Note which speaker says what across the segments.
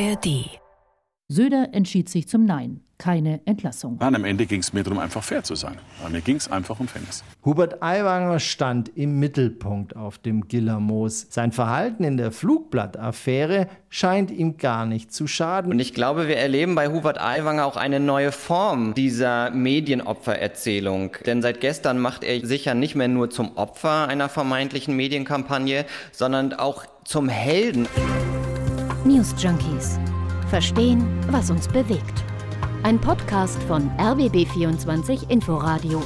Speaker 1: ARD.
Speaker 2: Söder entschied sich zum Nein. Keine Entlassung.
Speaker 3: Nein, am Ende ging es mir darum, einfach fair zu sein. Aber mir ging es einfach um Fairness.
Speaker 4: Hubert Aiwanger stand im Mittelpunkt auf dem Gillermoos. Sein Verhalten in der Flugblattaffäre scheint ihm gar nicht zu schaden.
Speaker 5: Und ich glaube, wir erleben bei Hubert Aiwanger auch eine neue Form dieser Medienopfererzählung. Denn seit gestern macht er sich ja nicht mehr nur zum Opfer einer vermeintlichen Medienkampagne, sondern auch zum Helden.
Speaker 6: News Junkies. Verstehen, was uns bewegt. Ein Podcast von RBB24 Inforadio.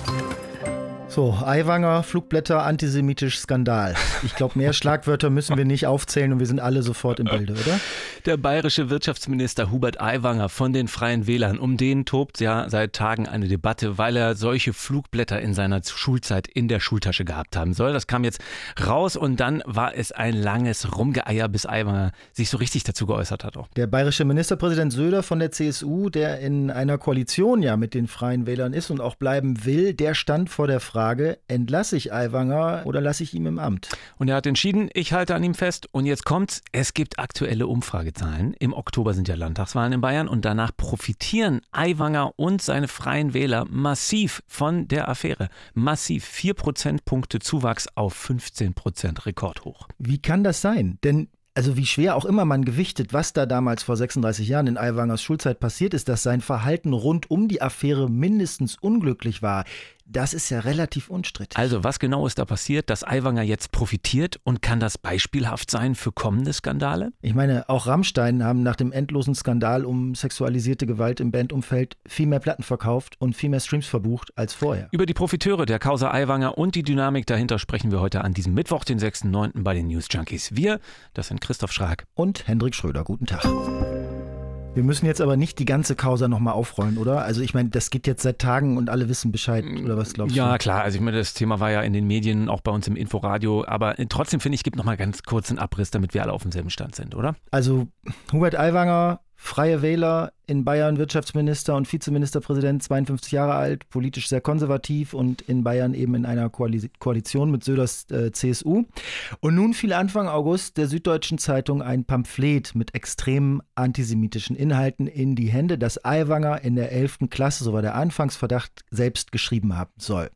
Speaker 4: So, Aiwanger, Flugblätter, antisemitisch Skandal. Ich glaube, mehr Schlagwörter müssen wir nicht aufzählen und wir sind alle sofort im Bilde, oder?
Speaker 7: Der bayerische Wirtschaftsminister Hubert Aiwanger von den Freien Wählern, um den tobt ja seit Tagen eine Debatte, weil er solche Flugblätter in seiner Schulzeit in der Schultasche gehabt haben soll. Das kam jetzt raus und dann war es ein langes Rumgeeier, bis Aiwanger sich so richtig dazu geäußert hat. Auch.
Speaker 4: Der bayerische Ministerpräsident Söder von der CSU, der in einer Koalition ja mit den Freien Wählern ist und auch bleiben will, der stand vor der Frage, entlasse ich Aiwanger oder lasse ich ihn im Amt?
Speaker 7: Und er hat entschieden, ich halte an ihm fest. Und jetzt kommt's, es gibt aktuelle Umfragezahlen. Im Oktober sind ja Landtagswahlen in Bayern und danach profitieren Aiwanger und seine freien Wähler massiv von der Affäre. Massiv. Vier Prozentpunkte Zuwachs auf 15 Prozent Rekordhoch.
Speaker 4: Wie kann das sein? Denn also wie schwer auch immer man gewichtet, was da damals vor 36 Jahren in Aiwangers Schulzeit passiert ist, dass sein Verhalten rund um die Affäre mindestens unglücklich war. Das ist ja relativ unstrittig.
Speaker 7: Also, was genau ist da passiert, dass Aiwanger jetzt profitiert und kann das beispielhaft sein für kommende Skandale?
Speaker 4: Ich meine, auch Rammstein haben nach dem endlosen Skandal um sexualisierte Gewalt im Bandumfeld viel mehr Platten verkauft und viel mehr Streams verbucht als vorher.
Speaker 7: Über die Profiteure der Causa Aiwanger und die Dynamik dahinter sprechen wir heute an diesem Mittwoch, den 6.9. bei den News Junkies. Wir, das sind Christoph Schrag
Speaker 4: und Hendrik Schröder. Guten Tag. Wir müssen jetzt aber nicht die ganze Causa nochmal aufrollen, oder? Also ich meine, das geht jetzt seit Tagen und alle wissen Bescheid, oder was glaubst
Speaker 7: ja,
Speaker 4: du?
Speaker 7: Ja, klar. Also ich meine, das Thema war ja in den Medien, auch bei uns im Inforadio. Aber trotzdem finde ich, gibt nochmal ganz kurz einen Abriss, damit wir alle auf demselben Stand sind, oder?
Speaker 4: Also Hubert Aiwanger, Freie Wähler, in Bayern Wirtschaftsminister und Vizeministerpräsident, 52 Jahre alt, politisch sehr konservativ und in Bayern eben in einer Koalition mit Söders äh, CSU. Und nun fiel Anfang August der Süddeutschen Zeitung ein Pamphlet mit extremen antisemitischen Inhalten in die Hände, das Aiwanger in der 11. Klasse, so war der Anfangsverdacht, selbst geschrieben haben soll.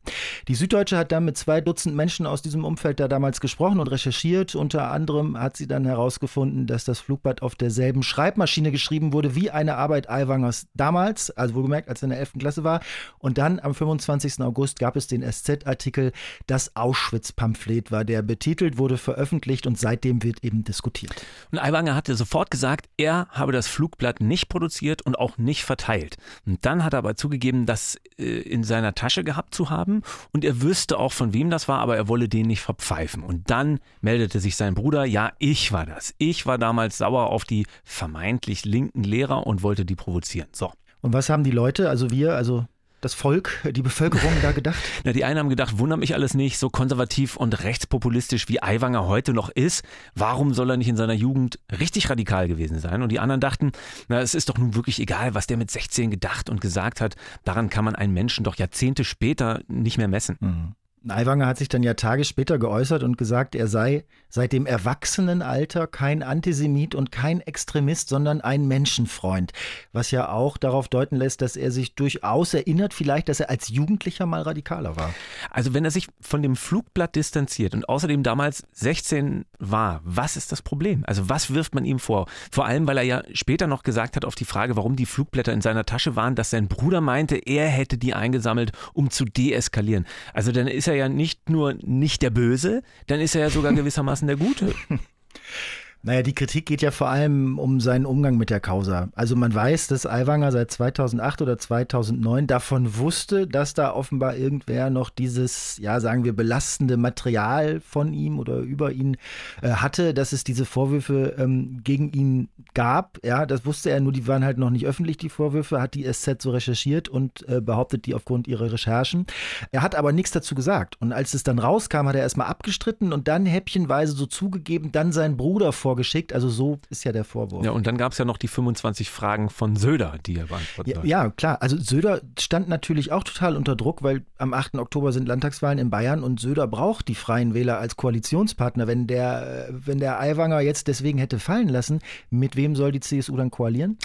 Speaker 4: Die Süddeutsche hat dann mit zwei Dutzend Menschen aus diesem Umfeld da damals gesprochen und recherchiert. Unter anderem hat sie dann herausgefunden, dass das Flugblatt auf derselben Schreibmaschine geschrieben wurde wie eine Arbeit Aiwangers damals, also wohlgemerkt, als er in der 11. Klasse war. Und dann am 25. August gab es den SZ-Artikel, das Auschwitz-Pamphlet war der betitelt, wurde veröffentlicht und seitdem wird eben diskutiert.
Speaker 7: Und Aiwanger hatte sofort gesagt, er habe das Flugblatt nicht produziert und auch nicht verteilt. Und dann hat er aber zugegeben, das äh, in seiner Tasche gehabt zu haben und er wüsste auch, von wem das war, aber er wolle den nicht verpfeifen. Und dann meldete sich sein Bruder, ja, ich war das. Ich war damals sauer auf die vermeintlich linken Lehrer und wollte die provozieren. So.
Speaker 4: Und was haben die Leute, also wir, also das Volk, die Bevölkerung da gedacht?
Speaker 7: Na, die einen haben gedacht, wundert mich alles nicht, so konservativ und rechtspopulistisch wie Aiwanger heute noch ist. Warum soll er nicht in seiner Jugend richtig radikal gewesen sein? Und die anderen dachten, na, es ist doch nun wirklich egal, was der mit 16 gedacht und gesagt hat. Daran kann man einen Menschen doch Jahrzehnte später nicht mehr messen.
Speaker 4: Mhm. Aiwanger hat sich dann ja Tage später geäußert und gesagt, er sei seit dem Erwachsenenalter kein Antisemit und kein Extremist, sondern ein Menschenfreund. Was ja auch darauf deuten lässt, dass er sich durchaus erinnert, vielleicht, dass er als Jugendlicher mal radikaler war.
Speaker 7: Also wenn er sich von dem Flugblatt distanziert und außerdem damals 16 war, was ist das Problem? Also was wirft man ihm vor? Vor allem, weil er ja später noch gesagt hat auf die Frage, warum die Flugblätter in seiner Tasche waren, dass sein Bruder meinte, er hätte die eingesammelt, um zu deeskalieren. Also dann ist er ja nicht nur nicht der Böse, dann ist er ja sogar gewissermaßen der Gute.
Speaker 4: Naja, die Kritik geht ja vor allem um seinen Umgang mit der Causa. Also man weiß, dass Aiwanger seit 2008 oder 2009 davon wusste, dass da offenbar irgendwer noch dieses, ja, sagen wir, belastende Material von ihm oder über ihn äh, hatte, dass es diese Vorwürfe ähm, gegen ihn gab. Ja, das wusste er, nur die waren halt noch nicht öffentlich, die Vorwürfe, hat die SZ so recherchiert und äh, behauptet die aufgrund ihrer Recherchen. Er hat aber nichts dazu gesagt. Und als es dann rauskam, hat er erstmal abgestritten und dann häppchenweise so zugegeben, dann sein Bruder vor vorgeschickt. Also so ist ja der Vorwurf.
Speaker 7: Ja, und dann gab es ja noch die 25 Fragen von Söder, die er beantworten
Speaker 4: ja, ja, klar. Also Söder stand natürlich auch total unter Druck, weil am 8. Oktober sind Landtagswahlen in Bayern und Söder braucht die Freien Wähler als Koalitionspartner. Wenn der, wenn der Aiwanger jetzt deswegen hätte fallen lassen, mit wem soll die CSU dann koalieren?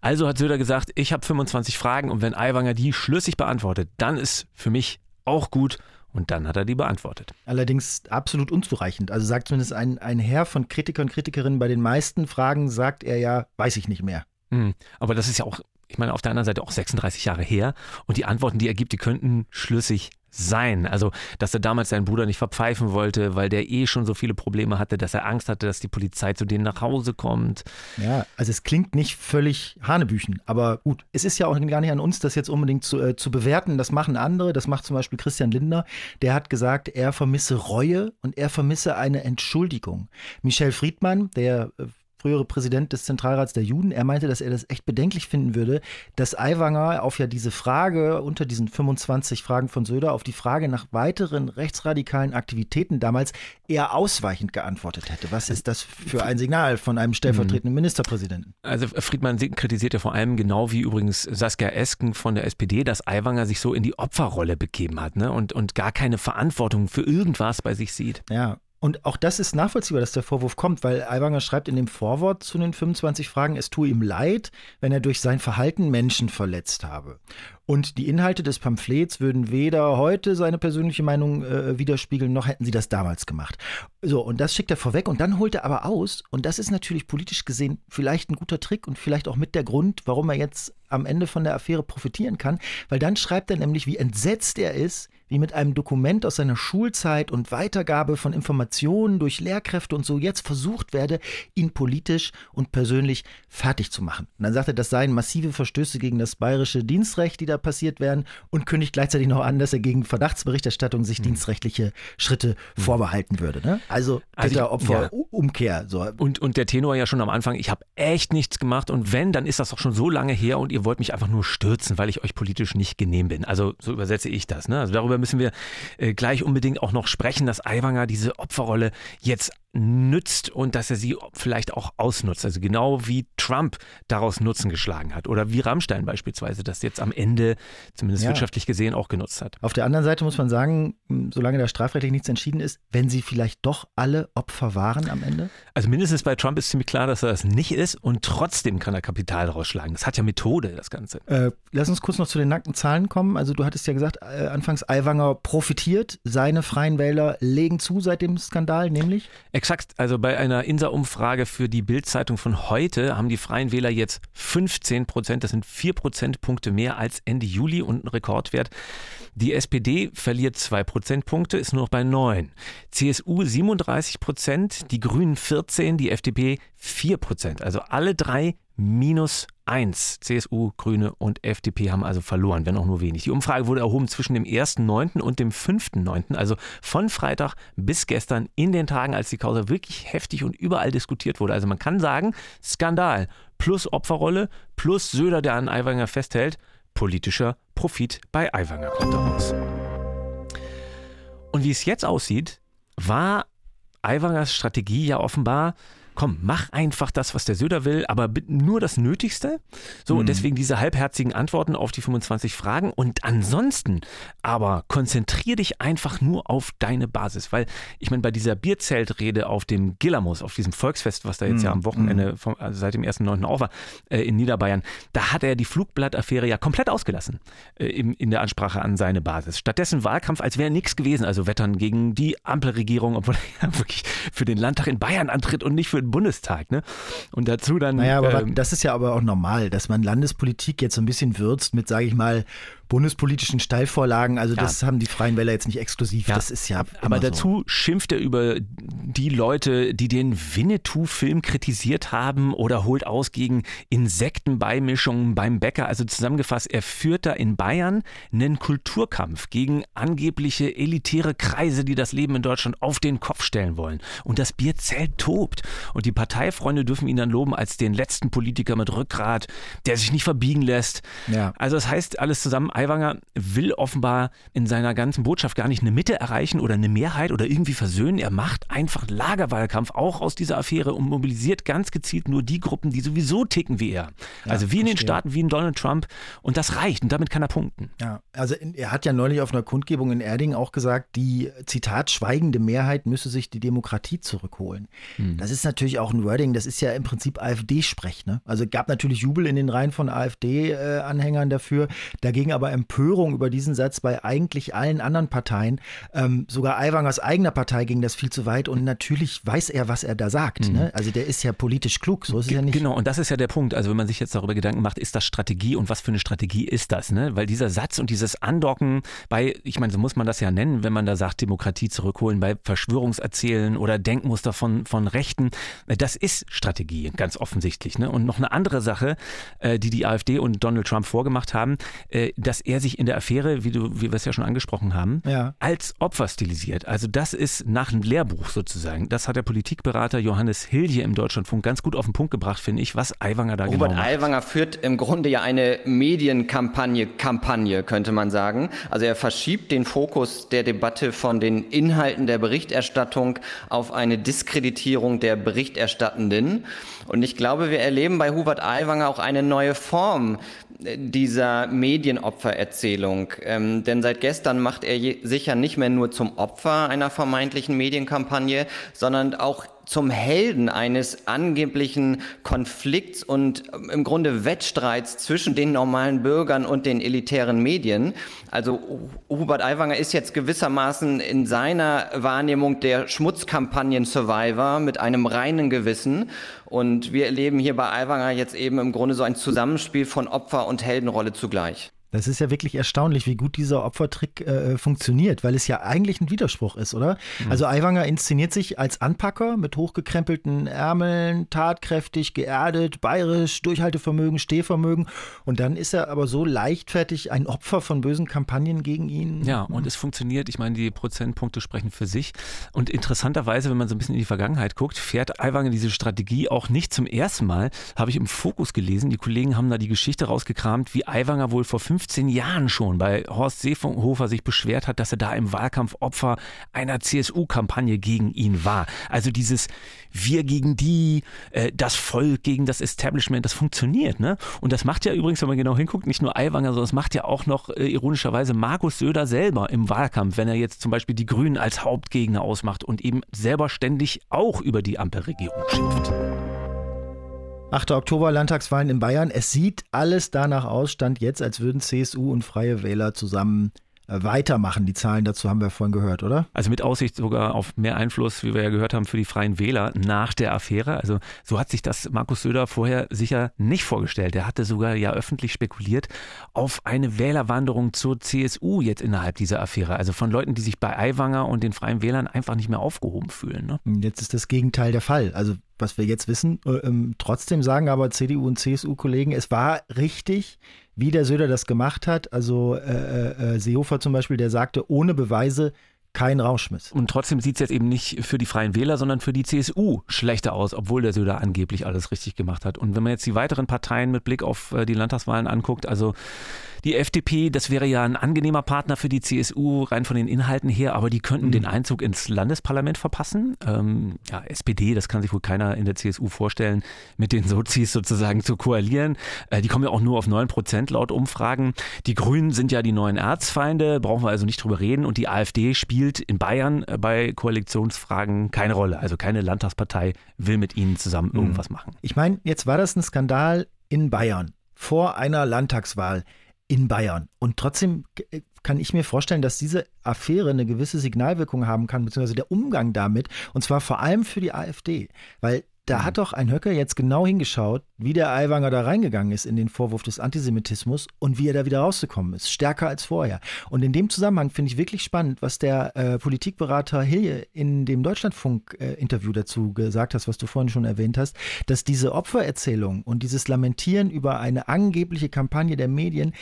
Speaker 7: Also hat Söder gesagt, ich habe 25 Fragen und wenn Aiwanger die schlüssig beantwortet, dann ist für mich auch gut und dann hat er die beantwortet.
Speaker 4: Allerdings absolut unzureichend. Also sagt zumindest ein, ein Herr von Kritikern und Kritikerinnen, bei den meisten Fragen sagt er ja, weiß ich nicht mehr.
Speaker 7: Mhm. Aber das ist ja auch, ich meine, auf der anderen Seite auch 36 Jahre her. Und die Antworten, die er gibt, die könnten schlüssig sein. Also, dass er damals seinen Bruder nicht verpfeifen wollte, weil der eh schon so viele Probleme hatte, dass er Angst hatte, dass die Polizei zu denen nach Hause kommt.
Speaker 4: Ja, also es klingt nicht völlig Hanebüchen, aber gut, es ist ja auch gar nicht an uns, das jetzt unbedingt zu, äh, zu bewerten. Das machen andere, das macht zum Beispiel Christian Lindner. Der hat gesagt, er vermisse Reue und er vermisse eine Entschuldigung. Michel Friedmann, der äh, frühere Präsident des Zentralrats der Juden, er meinte, dass er das echt bedenklich finden würde, dass Aiwanger auf ja diese Frage unter diesen 25 Fragen von Söder auf die Frage nach weiteren rechtsradikalen Aktivitäten damals eher ausweichend geantwortet hätte. Was ist das für ein Signal von einem stellvertretenden Ministerpräsidenten?
Speaker 7: Also Friedmann kritisiert ja vor allem genau wie übrigens Saskia Esken von der SPD, dass Aiwanger sich so in die Opferrolle begeben hat ne? und, und gar keine Verantwortung für irgendwas bei sich sieht.
Speaker 4: Ja, und auch das ist nachvollziehbar, dass der Vorwurf kommt, weil Aiwanger schreibt in dem Vorwort zu den 25 Fragen, es tue ihm leid, wenn er durch sein Verhalten Menschen verletzt habe. Und die Inhalte des Pamphlets würden weder heute seine persönliche Meinung äh, widerspiegeln, noch hätten sie das damals gemacht. So, und das schickt er vorweg und dann holt er aber aus, und das ist natürlich politisch gesehen vielleicht ein guter Trick und vielleicht auch mit der Grund, warum er jetzt am Ende von der Affäre profitieren kann, weil dann schreibt er nämlich, wie entsetzt er ist, wie mit einem Dokument aus seiner Schulzeit und Weitergabe von Informationen durch Lehrkräfte und so jetzt versucht werde, ihn politisch und persönlich fertig zu machen. Und dann sagt er, das seien massive Verstöße gegen das bayerische Dienstrecht, die da passiert wären und kündigt gleichzeitig noch an, dass er gegen Verdachtsberichterstattung sich mhm. dienstrechtliche Schritte mhm. vorbehalten würde. Ne? Also, also Täter-Opfer-Umkehr. Ja. So.
Speaker 7: Und, und der Tenor ja schon am Anfang, ich habe echt nichts gemacht und wenn, dann ist das doch schon so lange her und ihr wollt mich einfach nur stürzen, weil ich euch politisch nicht genehm bin. Also so übersetze ich das. Ne? Also darüber müssen wir äh, gleich unbedingt auch noch sprechen, dass Aiwanger diese Opferrolle jetzt nützt und dass er sie vielleicht auch ausnutzt. Also genau wie Trump daraus Nutzen geschlagen hat oder wie Rammstein beispielsweise das jetzt am Ende, zumindest ja. wirtschaftlich gesehen, auch genutzt hat.
Speaker 4: Auf der anderen Seite muss man sagen, solange da strafrechtlich nichts entschieden ist, wenn sie vielleicht doch alle Opfer waren am Ende?
Speaker 7: Also mindestens bei Trump ist ziemlich klar, dass er das nicht ist und trotzdem kann er Kapital daraus schlagen. Das hat ja Methode, das Ganze.
Speaker 4: Äh, lass uns kurz noch zu den nackten Zahlen kommen. Also du hattest ja gesagt, äh, anfangs Aiwanger profitiert, seine freien Wähler legen zu seit dem Skandal, nämlich?
Speaker 7: Exakt. Also bei einer INSA-Umfrage für die Bild-Zeitung von heute haben die Freien Wähler jetzt 15 Prozent. Das sind vier Prozentpunkte mehr als Ende Juli und ein Rekordwert. Die SPD verliert zwei Prozentpunkte, ist nur noch bei neun. CSU 37 Prozent, die Grünen 14, die FDP 4 Prozent. Also alle drei minus 1. CSU, Grüne und FDP haben also verloren, wenn auch nur wenig. Die Umfrage wurde erhoben zwischen dem 1.9. und dem 5.9., also von Freitag bis gestern in den Tagen, als die Causa wirklich heftig und überall diskutiert wurde. Also man kann sagen, Skandal plus Opferrolle plus Söder, der an Aiwanger festhält, politischer Profit bei Aiwanger kommt daraus. Und wie es jetzt aussieht, war Aiwangers Strategie ja offenbar komm, mach einfach das, was der Söder will, aber nur das Nötigste. So, mhm. und deswegen diese halbherzigen Antworten auf die 25 Fragen. Und ansonsten aber konzentrier dich einfach nur auf deine Basis, weil ich meine, bei dieser Bierzeltrede auf dem Gillermus, auf diesem Volksfest, was da jetzt mhm. ja am Wochenende mhm. vom, also seit dem 1.9. auch war, äh, in Niederbayern, da hat er die Flugblattaffäre ja komplett ausgelassen äh, in, in der Ansprache an seine Basis. Stattdessen Wahlkampf, als wäre nichts gewesen, also Wettern gegen die Ampelregierung, obwohl er ja wirklich für den Landtag in Bayern antritt und nicht für den Bundestag. Ne? Und dazu dann.
Speaker 4: Naja, aber ähm, das ist ja aber auch normal, dass man Landespolitik jetzt so ein bisschen würzt mit, sage ich mal, bundespolitischen Steilvorlagen. Also ja. das haben die Freien Wähler jetzt nicht exklusiv. Ja. Das ist ja.
Speaker 7: Aber dazu so. schimpft er über die Leute, die den Winnetou-Film kritisiert haben oder holt aus gegen Insektenbeimischungen beim Bäcker. Also zusammengefasst, er führt da in Bayern einen Kulturkampf gegen angebliche elitäre Kreise, die das Leben in Deutschland auf den Kopf stellen wollen. Und das Bierzelt tobt. Und die Parteifreunde dürfen ihn dann loben als den letzten Politiker mit Rückgrat, der sich nicht verbiegen lässt. Ja. Also das heißt alles zusammen, Aiwanger will offenbar in seiner ganzen Botschaft gar nicht eine Mitte erreichen oder eine Mehrheit oder irgendwie versöhnen. Er macht einfach Lagerwahlkampf auch aus dieser Affäre und mobilisiert ganz gezielt nur die Gruppen, die sowieso ticken wie er.
Speaker 4: Ja,
Speaker 7: also wie in den
Speaker 4: verstehe.
Speaker 7: Staaten, wie in Donald Trump. Und das reicht und damit kann er punkten.
Speaker 4: Ja, also er hat ja neulich auf einer Kundgebung in Erding auch gesagt, die Zitat schweigende Mehrheit müsse sich die Demokratie zurückholen. Das ist natürlich auch ein Wording, das ist ja im Prinzip AfD-Sprech. Ne? Also gab natürlich Jubel in den Reihen von AfD-Anhängern dafür, dagegen aber Empörung über diesen Satz bei eigentlich allen anderen Parteien. Ähm, sogar Aiwangers eigener Partei ging das viel zu weit und natürlich weiß er, was er da sagt. Ne? Also der ist ja politisch klug, so ist es ja nicht.
Speaker 7: Genau, und das ist ja der Punkt. Also wenn man sich jetzt darüber Gedanken macht, ist das Strategie und was für eine Strategie ist das? Ne? Weil dieser Satz und dieses Andocken bei, ich meine, so muss man das ja nennen, wenn man da sagt, Demokratie zurückholen, bei Verschwörungserzählen oder Denkmuster von, von Rechten, äh, das ist Strategie, ganz offensichtlich. Ne? Und noch eine andere Sache, äh, die die AfD und Donald Trump vorgemacht haben, äh, dass er sich in der Affäre, wie, du, wie wir es ja schon angesprochen haben,
Speaker 4: Ja.
Speaker 7: als Opfer stilisiert. Also das ist nach einem Lehrbuch sozusagen. Das hat der Politikberater Johannes Hill hier im Deutschlandfunk ganz gut auf den Punkt gebracht, finde ich, was Aiwanger da
Speaker 5: Robert
Speaker 7: genau macht.
Speaker 5: Aiwanger führt im Grunde ja eine Medienkampagne, Kampagne, könnte man sagen. Also er verschiebt den Fokus der Debatte von den Inhalten der Berichterstattung auf eine Diskreditierung der Berichterstattenden. Und ich glaube, wir erleben bei Hubert Aiwanger auch eine neue Form dieser Medienopfererzählung. Ähm, denn seit gestern macht er je, sich ja nicht mehr nur zum Opfer einer vermeintlichen Medienkampagne, sondern auch zum Helden eines angeblichen Konflikts und ähm, im Grunde Wettstreits zwischen den normalen Bürgern und den elitären Medien. Also Hubert Aiwanger ist jetzt gewissermaßen in seiner Wahrnehmung der Schmutzkampagnen-Survivor mit einem reinen Gewissen. Und wir erleben hier bei Aiwanger jetzt eben im Grunde so ein Zusammenspiel von Opfer- und Heldenrolle zugleich.
Speaker 4: Das ist ja wirklich erstaunlich, wie gut dieser Opfertrick äh, funktioniert, weil es ja eigentlich ein Widerspruch ist, oder? Also Aiwanger inszeniert sich als Anpacker mit hochgekrempelten Ärmeln, tatkräftig, geerdet, bayerisch, Durchhaltevermögen, Stehvermögen. Und dann ist er aber so leichtfertig ein Opfer von bösen Kampagnen gegen ihn.
Speaker 7: Ja, und es funktioniert. Ich meine, die Prozentpunkte sprechen für sich. Und interessanterweise, wenn man so ein bisschen in die Vergangenheit guckt, fährt Aiwanger diese Strategie auch nicht zum ersten Mal. Habe ich im Fokus gelesen. Die Kollegen haben da die Geschichte rausgekramt, wie Aiwanger wohl vor 15 Jahren schon bei Horst Seehofer sich beschwert hat, dass er da im Wahlkampf Opfer einer CSU-Kampagne gegen ihn war. Also dieses Wir gegen die, äh, das Volk gegen das Establishment, das funktioniert. Ne? Und das macht ja übrigens, wenn man genau hinguckt, nicht nur Aiwanger, sondern es macht ja auch noch äh, ironischerweise Markus Söder selber im Wahlkampf, wenn er jetzt zum Beispiel die Grünen als Hauptgegner ausmacht und eben selber ständig auch über die Ampelregierung schimpft.
Speaker 4: 8. Oktober Landtagswahlen in Bayern. Es sieht alles danach aus, stand jetzt, als würden CSU und Freie Wähler zusammen weitermachen. Die Zahlen dazu haben wir vorhin gehört, oder?
Speaker 7: Also mit Aussicht sogar auf mehr Einfluss, wie wir ja gehört haben, für die Freien Wähler nach der Affäre. Also so hat sich das Markus Söder vorher sicher nicht vorgestellt. Er hatte sogar ja öffentlich spekuliert auf eine Wählerwanderung zur CSU jetzt innerhalb dieser Affäre. Also von Leuten, die sich bei Aiwanger und den Freien Wählern einfach nicht mehr aufgehoben fühlen. Ne?
Speaker 4: Jetzt ist das Gegenteil der Fall. Also was wir jetzt wissen, äh, ähm, trotzdem sagen aber CDU und CSU-Kollegen, es war richtig, wie der Söder das gemacht hat. Also äh, äh, Seehofer zum Beispiel, der sagte, ohne Beweise kein Rauschmiss.
Speaker 7: Und trotzdem sieht es jetzt eben nicht für die Freien Wähler, sondern für die CSU schlechter aus, obwohl der Söder angeblich alles richtig gemacht hat. Und wenn man jetzt die weiteren Parteien mit Blick auf äh, die Landtagswahlen anguckt, also die FDP, das wäre ja ein angenehmer Partner für die CSU, rein von den Inhalten her, aber die könnten mhm. den Einzug ins Landesparlament verpassen. Ähm, ja, SPD, das kann sich wohl keiner in der CSU vorstellen, mit den Sozis sozusagen zu koalieren. Äh, die kommen ja auch nur auf 9 Prozent laut Umfragen. Die Grünen sind ja die neuen Erzfeinde, brauchen wir also nicht drüber reden. Und die AfD spielt in Bayern äh, bei Koalitionsfragen keine Rolle. Also keine Landtagspartei will mit ihnen zusammen irgendwas machen.
Speaker 4: Ich meine, jetzt war das ein Skandal in Bayern vor einer Landtagswahl in Bayern. Und trotzdem kann ich mir vorstellen, dass diese Affäre eine gewisse Signalwirkung haben kann, beziehungsweise der Umgang damit, und zwar vor allem für die AfD. Weil da hat doch ein Höcker jetzt genau hingeschaut, wie der Aiwanger da reingegangen ist in den Vorwurf des Antisemitismus und wie er da wieder rausgekommen ist. Stärker als vorher. Und in dem Zusammenhang finde ich wirklich spannend, was der äh, Politikberater Hilje in dem Deutschlandfunk-Interview äh, dazu gesagt hat, was du vorhin schon erwähnt hast, dass diese Opfererzählung und dieses Lamentieren über eine angebliche Kampagne der Medien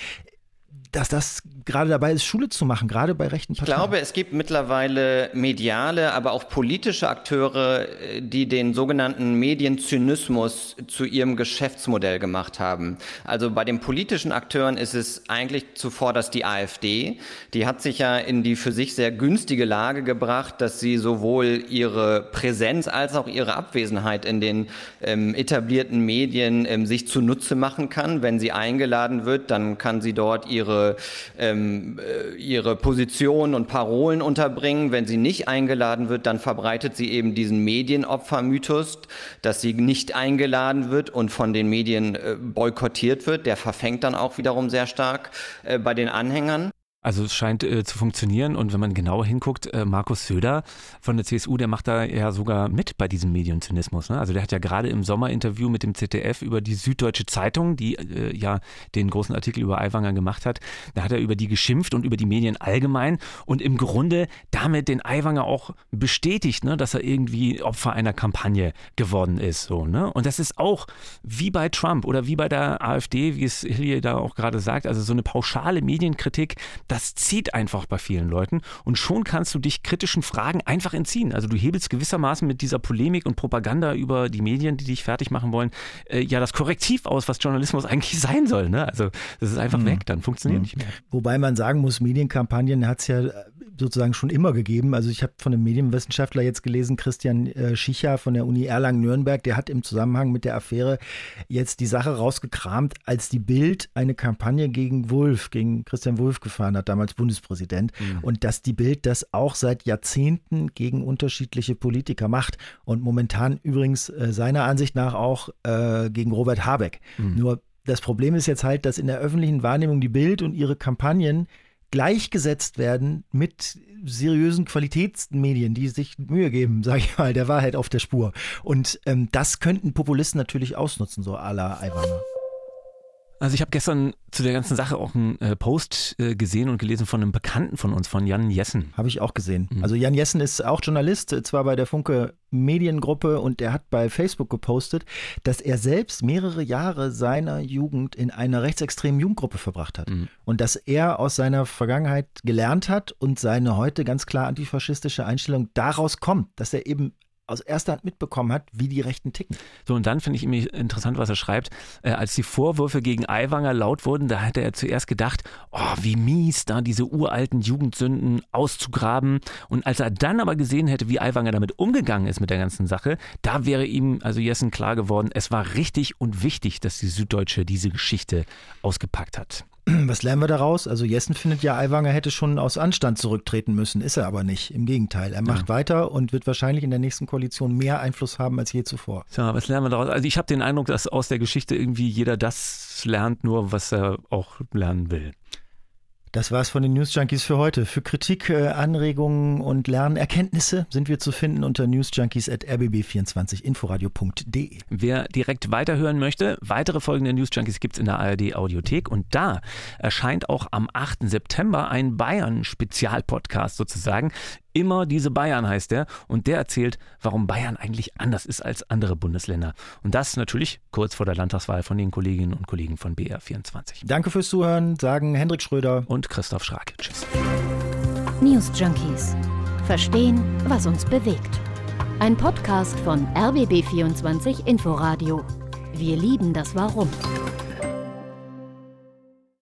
Speaker 4: dass das gerade dabei ist, Schule zu machen, gerade bei rechten
Speaker 5: Parteien? Ich glaube, es gibt mittlerweile mediale, aber auch politische Akteure, die den sogenannten Medienzynismus zu ihrem Geschäftsmodell gemacht haben. Also bei den politischen Akteuren ist es eigentlich zuvor, dass die AfD, die hat sich ja in die für sich sehr günstige Lage gebracht, dass sie sowohl ihre Präsenz als auch ihre Abwesenheit in den ähm, etablierten Medien ähm, sich zunutze machen kann. Wenn sie eingeladen wird, dann kann sie dort ihre, ähm, äh, ihre Positionen und Parolen unterbringen. Wenn sie nicht eingeladen wird, dann verbreitet sie eben diesen Medienopfermythos, dass sie nicht eingeladen wird und von den Medien äh, boykottiert wird. Der verfängt dann auch wiederum sehr stark äh, bei den Anhängern.
Speaker 7: Also es scheint äh, zu funktionieren und wenn man genauer hinguckt, äh, Markus Söder von der CSU, der macht da ja sogar mit bei diesem Medienzynismus. Ne? Also der hat ja gerade im Sommerinterview mit dem ZDF über die Süddeutsche Zeitung, die äh, ja den großen Artikel über Aiwanger gemacht hat, da hat er über die geschimpft und über die Medien allgemein und im Grunde damit den Aiwanger auch bestätigt, ne, dass er irgendwie Opfer einer Kampagne geworden ist. So, ne? Und das ist auch wie bei Trump oder wie bei der AfD, wie es Hilje da auch gerade sagt, also so eine pauschale Medienkritik, das zieht einfach bei vielen Leuten und schon kannst du dich kritischen Fragen einfach entziehen. Also du hebelst gewissermaßen mit dieser Polemik und Propaganda über die Medien, die dich fertig machen wollen, äh, ja das Korrektiv aus, was Journalismus eigentlich sein soll. Ne? Also das ist einfach mhm. weg, dann funktioniert mhm. nicht mehr.
Speaker 4: Wobei man sagen muss, Medienkampagnen hat es ja äh, sozusagen schon immer gegeben. Also ich habe von einem Medienwissenschaftler jetzt gelesen, Christian äh, Schicher von der Uni Erlangen-Nürnberg, der hat im Zusammenhang mit der Affäre jetzt die Sache rausgekramt, als die Bild eine Kampagne gegen Wulff, gegen Christian Wulff gefahren hat, damals Bundespräsident. Mhm. Und dass die Bild das auch seit Jahrzehnten gegen unterschiedliche Politiker macht. Und momentan übrigens äh, seiner Ansicht nach auch äh, gegen Robert Habeck. Mhm. Nur das Problem ist jetzt halt, dass in der öffentlichen Wahrnehmung die Bild und ihre Kampagnen gleichgesetzt werden mit seriösen Qualitätsmedien, die sich Mühe geben, sage ich mal, der Wahrheit auf der Spur. Und ähm, das könnten Populisten natürlich ausnutzen, so à la Aiwanger.
Speaker 7: Also ich habe gestern zu der ganzen Sache auch einen äh, Post äh, gesehen und gelesen von einem Bekannten von uns, von Jan Jessen.
Speaker 4: Habe ich auch gesehen. Mhm. Also Jan Jessen ist auch Journalist, äh, zwar bei der Funke Mediengruppe und der hat bei Facebook gepostet, dass er selbst mehrere Jahre seiner Jugend in einer rechtsextremen Jugendgruppe verbracht hat. Mhm. Und dass er aus seiner Vergangenheit gelernt hat und seine heute ganz klar antifaschistische Einstellung daraus kommt, dass er eben aus erster Hand mitbekommen hat, wie die Rechten ticken.
Speaker 7: So, und dann finde ich irgendwie interessant, was er schreibt. Äh, als die Vorwürfe gegen Aiwanger laut wurden, da hätte er zuerst gedacht, oh, wie mies, da diese uralten Jugendsünden auszugraben. Und als er dann aber gesehen hätte, wie Aiwanger damit umgegangen ist mit der ganzen Sache, da wäre ihm, also Jessen, klar geworden, es war richtig und wichtig, dass die Süddeutsche diese Geschichte ausgepackt hat.
Speaker 4: Was lernen wir daraus? Also Jessen findet ja, Aiwanger hätte schon aus Anstand zurücktreten müssen. Ist er aber nicht. Im Gegenteil. Er macht ja. weiter und wird wahrscheinlich in der nächsten Koalition mehr Einfluss haben als je zuvor.
Speaker 7: Ja, was lernen wir daraus? Also ich habe den Eindruck, dass aus der Geschichte irgendwie jeder das lernt, nur was er auch lernen will.
Speaker 4: Das war's von den News Junkies für heute. Für Kritik, äh, Anregungen und Lernerkenntnisse sind wir zu finden unter newsjunkies.rbb24inforadio.de.
Speaker 7: Wer direkt weiterhören möchte, weitere Folgen der News Junkies gibt's in der ARD Audiothek und da erscheint auch am 8. September ein Bayern-Spezialpodcast sozusagen Immer diese Bayern heißt der und der erzählt, warum Bayern eigentlich anders ist als andere Bundesländer. Und das natürlich kurz vor der Landtagswahl von den Kolleginnen und Kollegen von BR24.
Speaker 4: Danke fürs Zuhören, sagen Hendrik Schröder
Speaker 7: und Christoph Schrag. Tschüss.
Speaker 6: News Junkies. Verstehen, was uns bewegt. Ein Podcast von RBB24 Inforadio. Wir lieben das Warum.